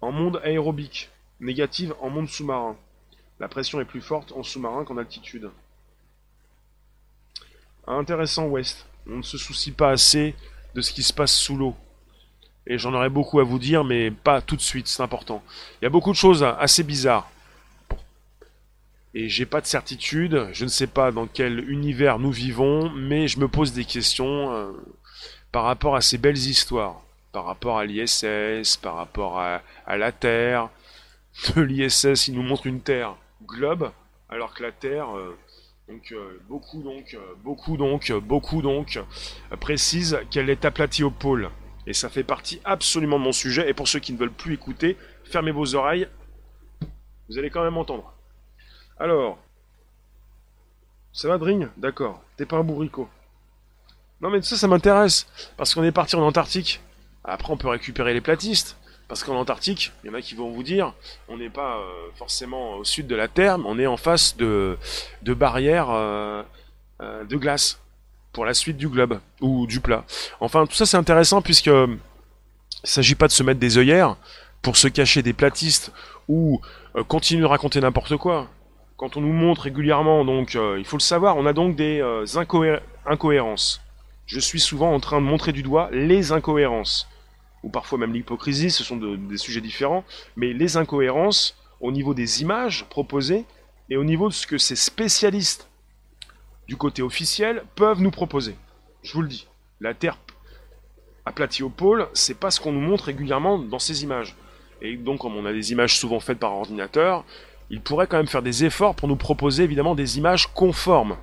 en monde aérobique, négative en monde sous-marin. La pression est plus forte en sous-marin qu'en altitude. Intéressant West. On ne se soucie pas assez de ce qui se passe sous l'eau. Et j'en aurais beaucoup à vous dire, mais pas tout de suite, c'est important. Il y a beaucoup de choses assez bizarres. Et j'ai pas de certitude, je ne sais pas dans quel univers nous vivons, mais je me pose des questions euh, par rapport à ces belles histoires, par rapport à l'ISS, par rapport à, la Terre. L'ISS, il nous montre une Terre globe, alors que la Terre, euh, donc euh, beaucoup donc, euh, beaucoup donc, euh, beaucoup donc précise qu'elle est aplatie au pôle. Et ça fait partie absolument de mon sujet. Et pour ceux qui ne veulent plus écouter, fermez vos oreilles. Vous allez quand même entendre. Alors, ça va Dring D'accord. T'es pas un bourricot. Non mais ça, ça m'intéresse. Parce qu'on est parti en Antarctique. Après, on peut récupérer les platistes. Parce qu'en Antarctique, il y en a qui vont vous dire, on n'est pas euh, forcément au sud de la Terre, mais on est en face de, barrières euh, euh, de glace pour la suite du globe ou du plat. Enfin, tout ça c'est intéressant puisque il s'agit pas de se mettre des œillères pour se cacher des platistes ou continuer de raconter n'importe quoi. Quand on nous montre régulièrement, donc il faut le savoir, on a donc des incohérences. Je suis souvent en train de montrer du doigt les incohérences ou parfois même l'hypocrisie, ce sont des sujets différents, mais les incohérences au niveau des images proposées et au niveau de ce que ces spécialistes du côté officiel peuvent nous proposer. Je vous le dis, la Terre aplatie au pôle, c'est pas ce qu'on nous montre régulièrement dans ces images. Et donc, comme on a des images souvent faites par ordinateur, il pourrait quand même faire des efforts pour nous proposer évidemment des images conformes.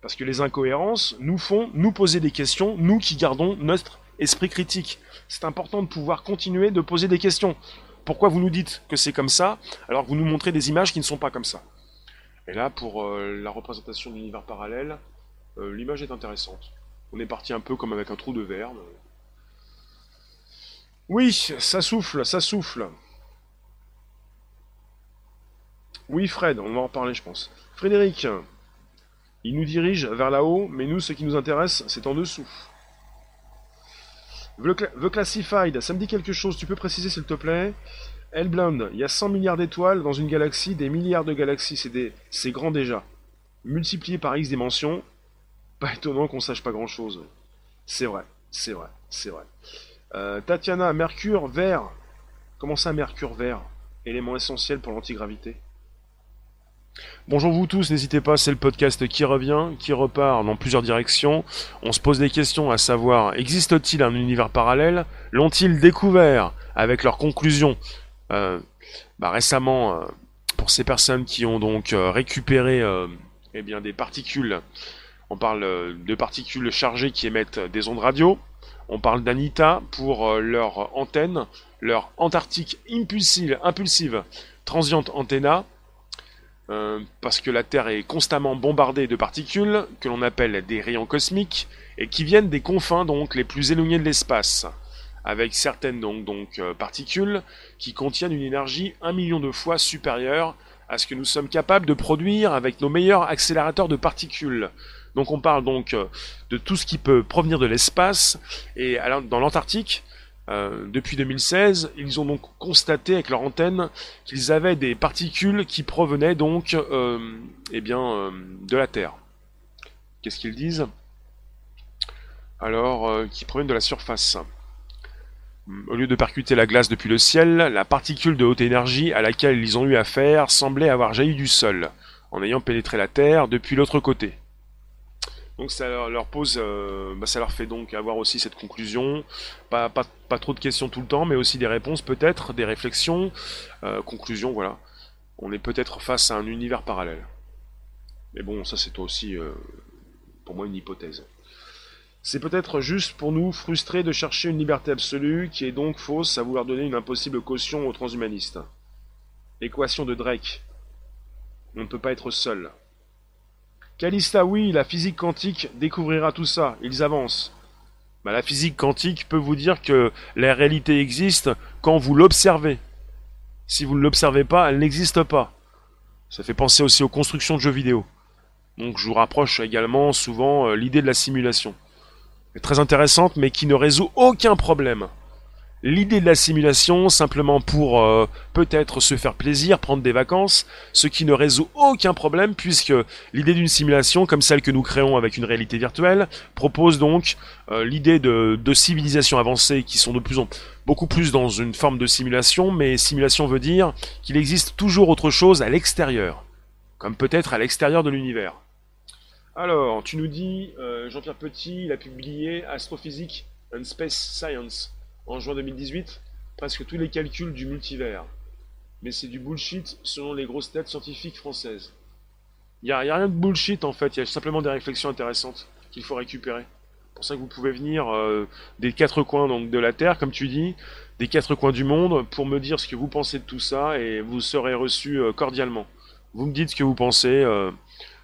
Parce que les incohérences nous font nous poser des questions, nous qui gardons notre esprit critique. C'est important de pouvoir continuer de poser des questions. Pourquoi vous nous dites que c'est comme ça, alors que vous nous montrez des images qui ne sont pas comme ça? Et là, pour euh, la représentation de l'univers parallèle, euh, l'image est intéressante. On est parti un peu comme avec un trou de verre. Oui, ça souffle, ça souffle. Oui, Fred, on va en parler, je pense. Frédéric, il nous dirige vers là-haut, mais nous, ce qui nous intéresse, c'est en dessous. The, Classified, ça me dit quelque chose, tu peux préciser s'il te plaît? Hellblund, il y a 100 milliards d'étoiles dans une galaxie, des milliards de galaxies, c'est grand déjà. Multiplié par X dimensions, pas étonnant qu'on sache pas grand chose. C'est vrai, c'est vrai, c'est vrai. Euh, Tatiana, Mercure vert. Comment ça, Mercure vert? Élément essentiel pour l'antigravité. Bonjour vous tous, n'hésitez pas, c'est le podcast qui revient, qui repart dans plusieurs directions. On se pose des questions à savoir, existe-t-il un univers parallèle? L'ont-ils découvert avec leurs conclusions? Euh, bah, récemment euh, Pour ces personnes qui ont donc euh, récupéré eh des particules, on parle de particules chargées qui émettent des ondes radio. On parle d'Anita pour leur antenne, leur Antarctique impulsive, impulsive transient antenna euh, parce que la Terre est constamment bombardée de particules que l'on appelle des rayons cosmiques et qui viennent des confins donc les plus éloignés de l'espace, avec certaines donc, euh, particules qui contiennent une énergie un million de fois supérieure à ce que nous sommes capables de produire avec nos meilleurs accélérateurs de particules. Donc on parle donc euh, de tout ce qui peut provenir de l'espace et dans l'Antarctique, euh, depuis 2016, ils ont donc constaté avec leur antenne qu'ils avaient des particules qui provenaient donc euh, eh bien, euh, de la Terre. Qu'est-ce qu'ils disent? Alors, qui proviennent de la surface. Au lieu de percuter la glace depuis le ciel, la particule de haute énergie à laquelle ils ont eu affaire semblait avoir jailli du sol, en ayant pénétré la Terre depuis l'autre côté. Donc ça leur, pose, euh, bah, ça leur fait donc avoir aussi cette conclusion. Pas, trop de questions tout le temps, mais aussi des réponses peut-être, des réflexions. Euh, conclusion, voilà. On est peut-être face à un univers parallèle. Mais bon, ça c'est aussi euh, pour moi une hypothèse. C'est peut-être juste pour nous frustrés de chercher une liberté absolue qui est donc fausse à vouloir donner une impossible caution aux transhumanistes. Équation de Drake. On ne peut pas être seul. Calista, oui, la physique quantique découvrira tout ça, ils avancent. Bah, la physique quantique peut vous dire que la réalité existe quand vous l'observez. Si vous ne l'observez pas, elle n'existe pas. Ça fait penser aussi aux constructions de jeux vidéo. Donc je vous rapproche également souvent euh, l'idée de la simulation. très intéressante, mais qui ne résout aucun problème l'idée de la simulation simplement pour euh, peut-être se faire plaisir, prendre des vacances, ce qui ne résout aucun problème puisque l'idée d'une simulation comme celle que nous créons avec une réalité virtuelle propose donc euh, l'idée de, civilisations avancées qui sont de plus en beaucoup plus dans une forme de simulation, mais simulation veut dire qu'il existe toujours autre chose à l'extérieur, comme peut-être à l'extérieur de l'univers. Alors, tu nous dis, euh, Jean-Pierre Petit, il a publié Astrophysique and Space Science en juin 2018 presque tous les calculs du multivers. Mais c'est du bullshit selon les grosses têtes scientifiques françaises. Il n'y a, rien de bullshit en fait, il y a simplement des réflexions intéressantes qu'il faut récupérer. Pour ça que vous pouvez venir euh, des quatre coins donc, de la Terre, comme tu dis, des quatre coins du monde, pour me dire ce que vous pensez de tout ça, et vous serez reçu euh, cordialement. Vous me dites ce que vous pensez euh,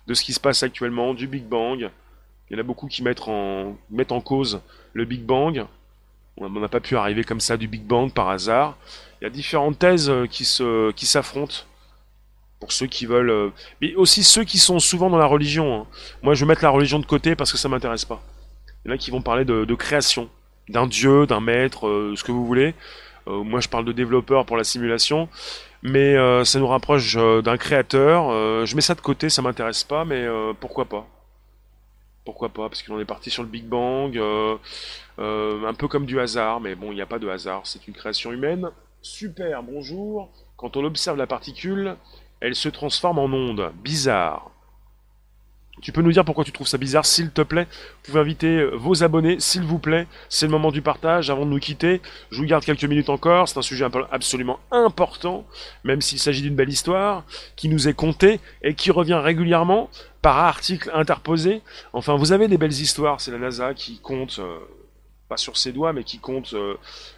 de ce qui se passe actuellement, du Big Bang. Il y en a beaucoup qui mettent en, mettent en cause le Big Bang, on n'a pas pu arriver comme ça du Big Bang par hasard. Il y a différentes thèses euh, qui se qui s'affrontent pour ceux qui veulent, euh, mais aussi ceux qui sont souvent dans la religion. Hein. Moi, je vais mettre la religion de côté parce que ça m'intéresse pas. Il y en a qui vont parler de, création, d'un dieu, d'un maître, euh, ce que vous voulez. moi, je parle de développeur pour la simulation, mais ça nous rapproche d'un créateur. je mets ça de côté, ça m'intéresse pas, mais pourquoi pas pourquoi pas Parce qu'on est parti sur le Big Bang, euh, euh, un peu comme du hasard, mais bon, il n'y a pas de hasard, c'est une création humaine. Super, bonjour. Quand on observe la particule, elle se transforme en onde. Bizarre. Tu peux nous dire pourquoi tu trouves ça bizarre, s'il te plaît? Vous pouvez inviter euh, vos abonnés, s'il vous plaît. C'est le moment du partage avant de nous quitter. Je vous garde quelques minutes encore. C'est un sujet absolument important, même s'il s'agit d'une belle histoire, qui nous est contée et qui revient régulièrement par article interposé. Enfin, vous avez des belles histoires. C'est la NASA qui compte, euh, pas sur ses doigts, mais qui compte, euh,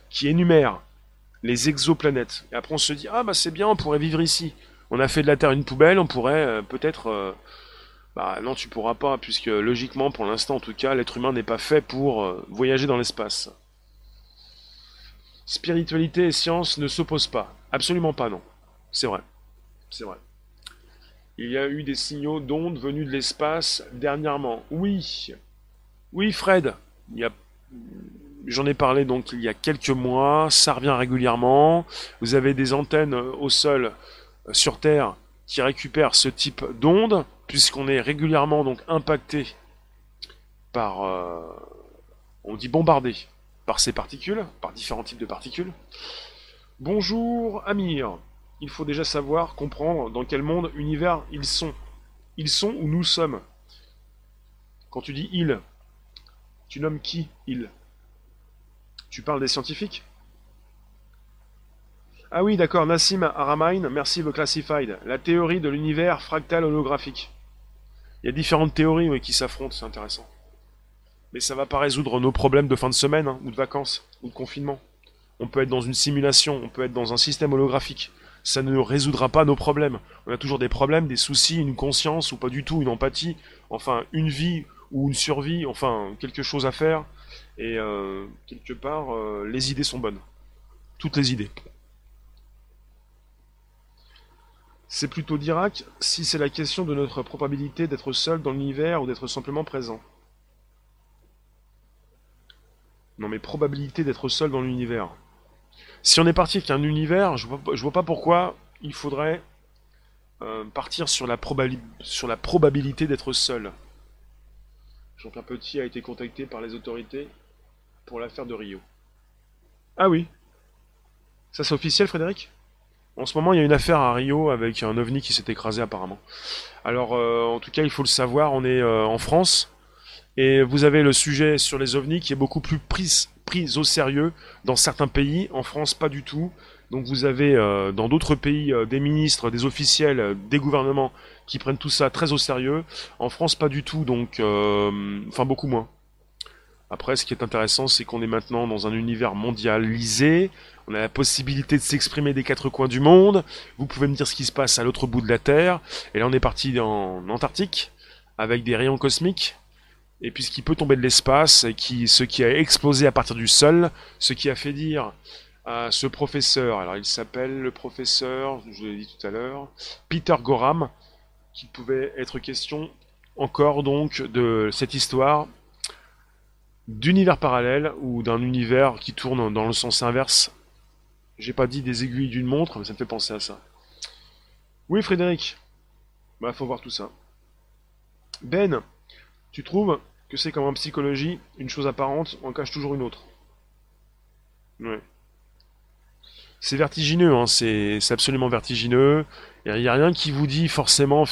qui énumère les exoplanètes. Et après, on se dit, ah bah c'est bien, on pourrait vivre ici. On a fait de la Terre une poubelle, on pourrait peut-être bah non, tu pourras pas, puisque logiquement, pour l'instant en tout cas, l'être humain n'est pas fait pour euh, voyager dans l'espace. Spiritualité et science ne s'opposent pas. Absolument pas, non. C'est vrai. C'est vrai. Il y a eu des signaux d'ondes venus de l'espace dernièrement. Oui. Oui, Fred. J'en ai parlé donc il y a quelques mois, ça revient régulièrement. Vous avez des antennes au sol euh, sur Terre qui récupèrent ce type d'ondes puisqu'on est régulièrement donc impacté par, euh, on dit bombardé par ces particules, par différents types de particules. Bonjour Amir, il faut déjà savoir, comprendre dans quel monde, univers ils sont. Ils sont où nous sommes. Quand tu dis ils, tu nommes qui ils? Tu parles des scientifiques? Ah oui, d'accord, Nassim Aramain, merci The Classified. La théorie de l'univers fractal holographique. Il y a différentes théories qui s'affrontent, c'est intéressant. Mais ça va pas résoudre nos problèmes de fin de semaine, hein, ou de vacances, ou de confinement. On peut être dans une simulation, on peut être dans un système holographique. ça ne résoudra pas nos problèmes. On a toujours des problèmes, des soucis, une conscience ou pas du tout, une empathie, enfin une vie ou une survie, enfin quelque chose à faire. Et euh, quelque part, euh, les idées sont bonnes. Toutes les idées. C'est plutôt d'Irak si c'est la question de notre probabilité d'être seul dans l'univers ou d'être simplement présent. Non mais probabilité d'être seul dans l'univers. Si on est parti avec un univers, je vois, vois pas pourquoi il faudrait euh, partir sur la, sur la probabilité d'être seul. Un petit a été contacté par les autorités pour l'affaire de Rio. Ah oui. Ça c'est officiel Frédéric? En ce moment il y a une affaire à Rio avec un ovni qui s'est écrasé apparemment. Alors euh, en tout cas il faut le savoir, on est euh, en France et vous avez le sujet sur les ovnis qui est beaucoup plus pris, pris au sérieux dans certains pays, en France pas du tout. Donc vous avez euh, dans d'autres pays des ministres, des officiels, des gouvernements qui prennent tout ça très au sérieux. En France pas du tout, donc enfin beaucoup moins. Après, ce qui est intéressant, c'est qu'on est maintenant dans un univers mondialisé. On a la possibilité de s'exprimer des quatre coins du monde. Vous pouvez me dire ce qui se passe à l'autre bout de la Terre. Et là, on est parti en Antarctique avec des rayons cosmiques et puis ce qui peut tomber de l'espace, qui, ce qui a explosé à partir du sol, ce qui a fait dire à ce professeur, alors il s'appelle le professeur, je l'ai dit tout à l'heure, Peter Gorham, qu'il pouvait être question encore donc de cette histoire d'univers parallèle ou d'un univers qui tourne dans le sens inverse. J'ai pas dit des aiguilles d'une montre, mais ça me fait penser à ça. Oui, Frédéric. Bah, faut voir tout ça. Ben, tu trouves que c'est comme en psychologie, une chose apparente en cache toujours une autre. Ouais. C'est vertigineux, hein, c'est absolument vertigineux. Il n'y a, rien qui vous dit forcément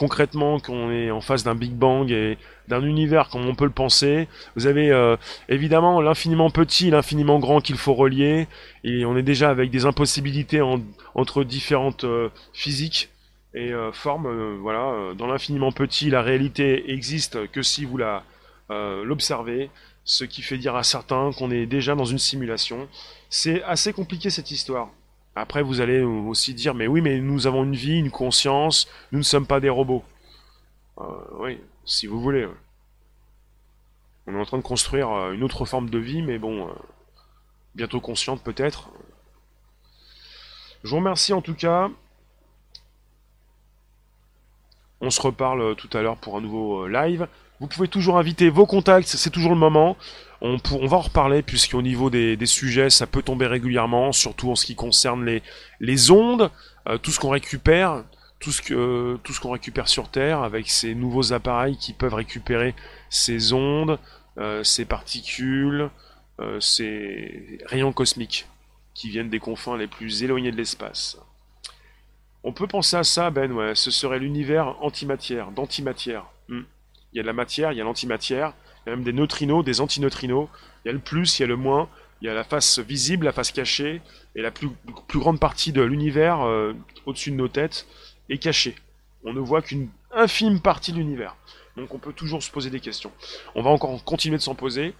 concrètement qu'on est en face d'un Big Bang et d'un univers comme on peut le penser. Vous avez euh, évidemment l'infiniment petit l'infiniment grand qu'il faut relier, et on est déjà avec des impossibilités entre différentes euh, physiques et euh, formes. voilà, dans l'infiniment petit, la réalité existe que si vous la l'observer, ce qui fait dire à certains qu'on est déjà dans une simulation. C'est assez compliqué cette histoire. Après, vous allez aussi dire, mais oui, mais nous avons une vie, une conscience, nous ne sommes pas des robots. Euh, oui, si vous voulez. On est en train de construire euh, une autre forme de vie, mais bon, bientôt consciente peut-être. Je vous remercie en tout cas. On se reparle tout à l'heure pour un nouveau live. Vous pouvez toujours inviter vos contacts, c'est toujours le moment. On, va en reparler puisqu'au niveau des, sujets, ça peut tomber régulièrement, surtout en ce qui concerne les, ondes, euh, tout ce qu'on récupère, tout ce que tout ce qu'on récupère sur Terre avec ces nouveaux appareils qui peuvent récupérer ces ondes, euh, ces particules, euh, ces rayons cosmiques qui viennent des confins les plus éloignés de l'espace. On peut penser à ça, Ben, ouais, ce serait l'univers antimatière, d'antimatière. Hmm. Il y a de la matière, il y a l'antimatière, il y a même des neutrinos, des antineutrinos, il y a le plus, il y a le moins, il y a la face visible, la face cachée, et la plus, grande partie de l'univers euh, au-dessus de nos têtes est cachée. On ne voit qu'une infime partie de l'univers. Donc on peut toujours se poser des questions. On va encore continuer de s'en poser.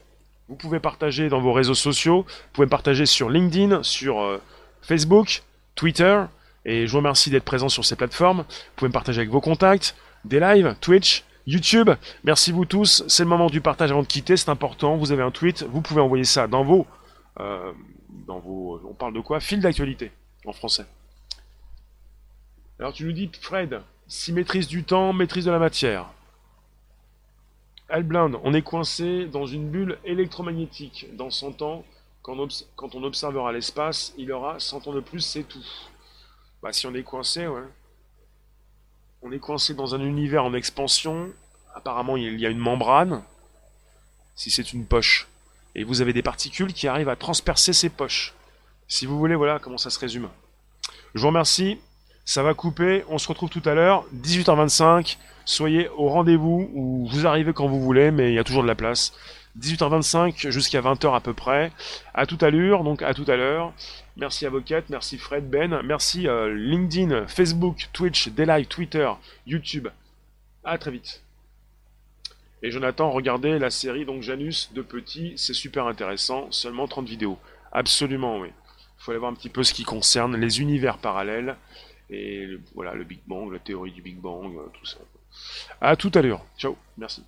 Vous pouvez partager dans vos réseaux sociaux, vous pouvez partager sur LinkedIn, sur euh, Facebook, Twitter, et je vous remercie d'être présent sur ces plateformes. Vous pouvez me partager avec vos contacts, des lives, Twitch, YouTube, merci vous tous. C'est le moment du partage avant de quitter, c'est important. Vous avez un tweet, vous pouvez envoyer ça dans vos, euh, dans vos, on parle de quoi? Fil d'actualité en français. Alors tu nous dis, Fred, si maîtrise du temps, maîtrise de la matière. Alblind, on est coincé dans une bulle électromagnétique. Dans 100 ans, quand on, quand on observera l'espace, il aura 100 ans de plus, c'est tout. Bah si on est coincé, ouais on est coincé dans un univers en expansion. Apparemment, il y a une membrane. Si c'est une poche. Et vous avez des particules qui arrivent à transpercer ces poches. Si vous voulez, voilà comment ça se résume. Je vous remercie. Ça va couper. On se retrouve tout à l'heure. 18h25. Soyez au rendez-vous ou vous arrivez quand vous voulez, mais il y a toujours de la place. 18h25 jusqu'à 20h à peu près. À toute allure, donc à tout à l'heure. Merci Avocate, merci Fred, Ben, merci euh, LinkedIn, Facebook, Twitch, Daylive, Twitter, YouTube. À très vite. Et Jonathan, regardez la série donc Janus de Petit, c'est super intéressant, seulement 30 vidéos. Absolument, oui. Il faut aller voir un petit peu ce qui concerne les univers parallèles et voilà le Big Bang, la théorie du Big Bang, tout ça. À tout à l'heure. Ciao. Merci.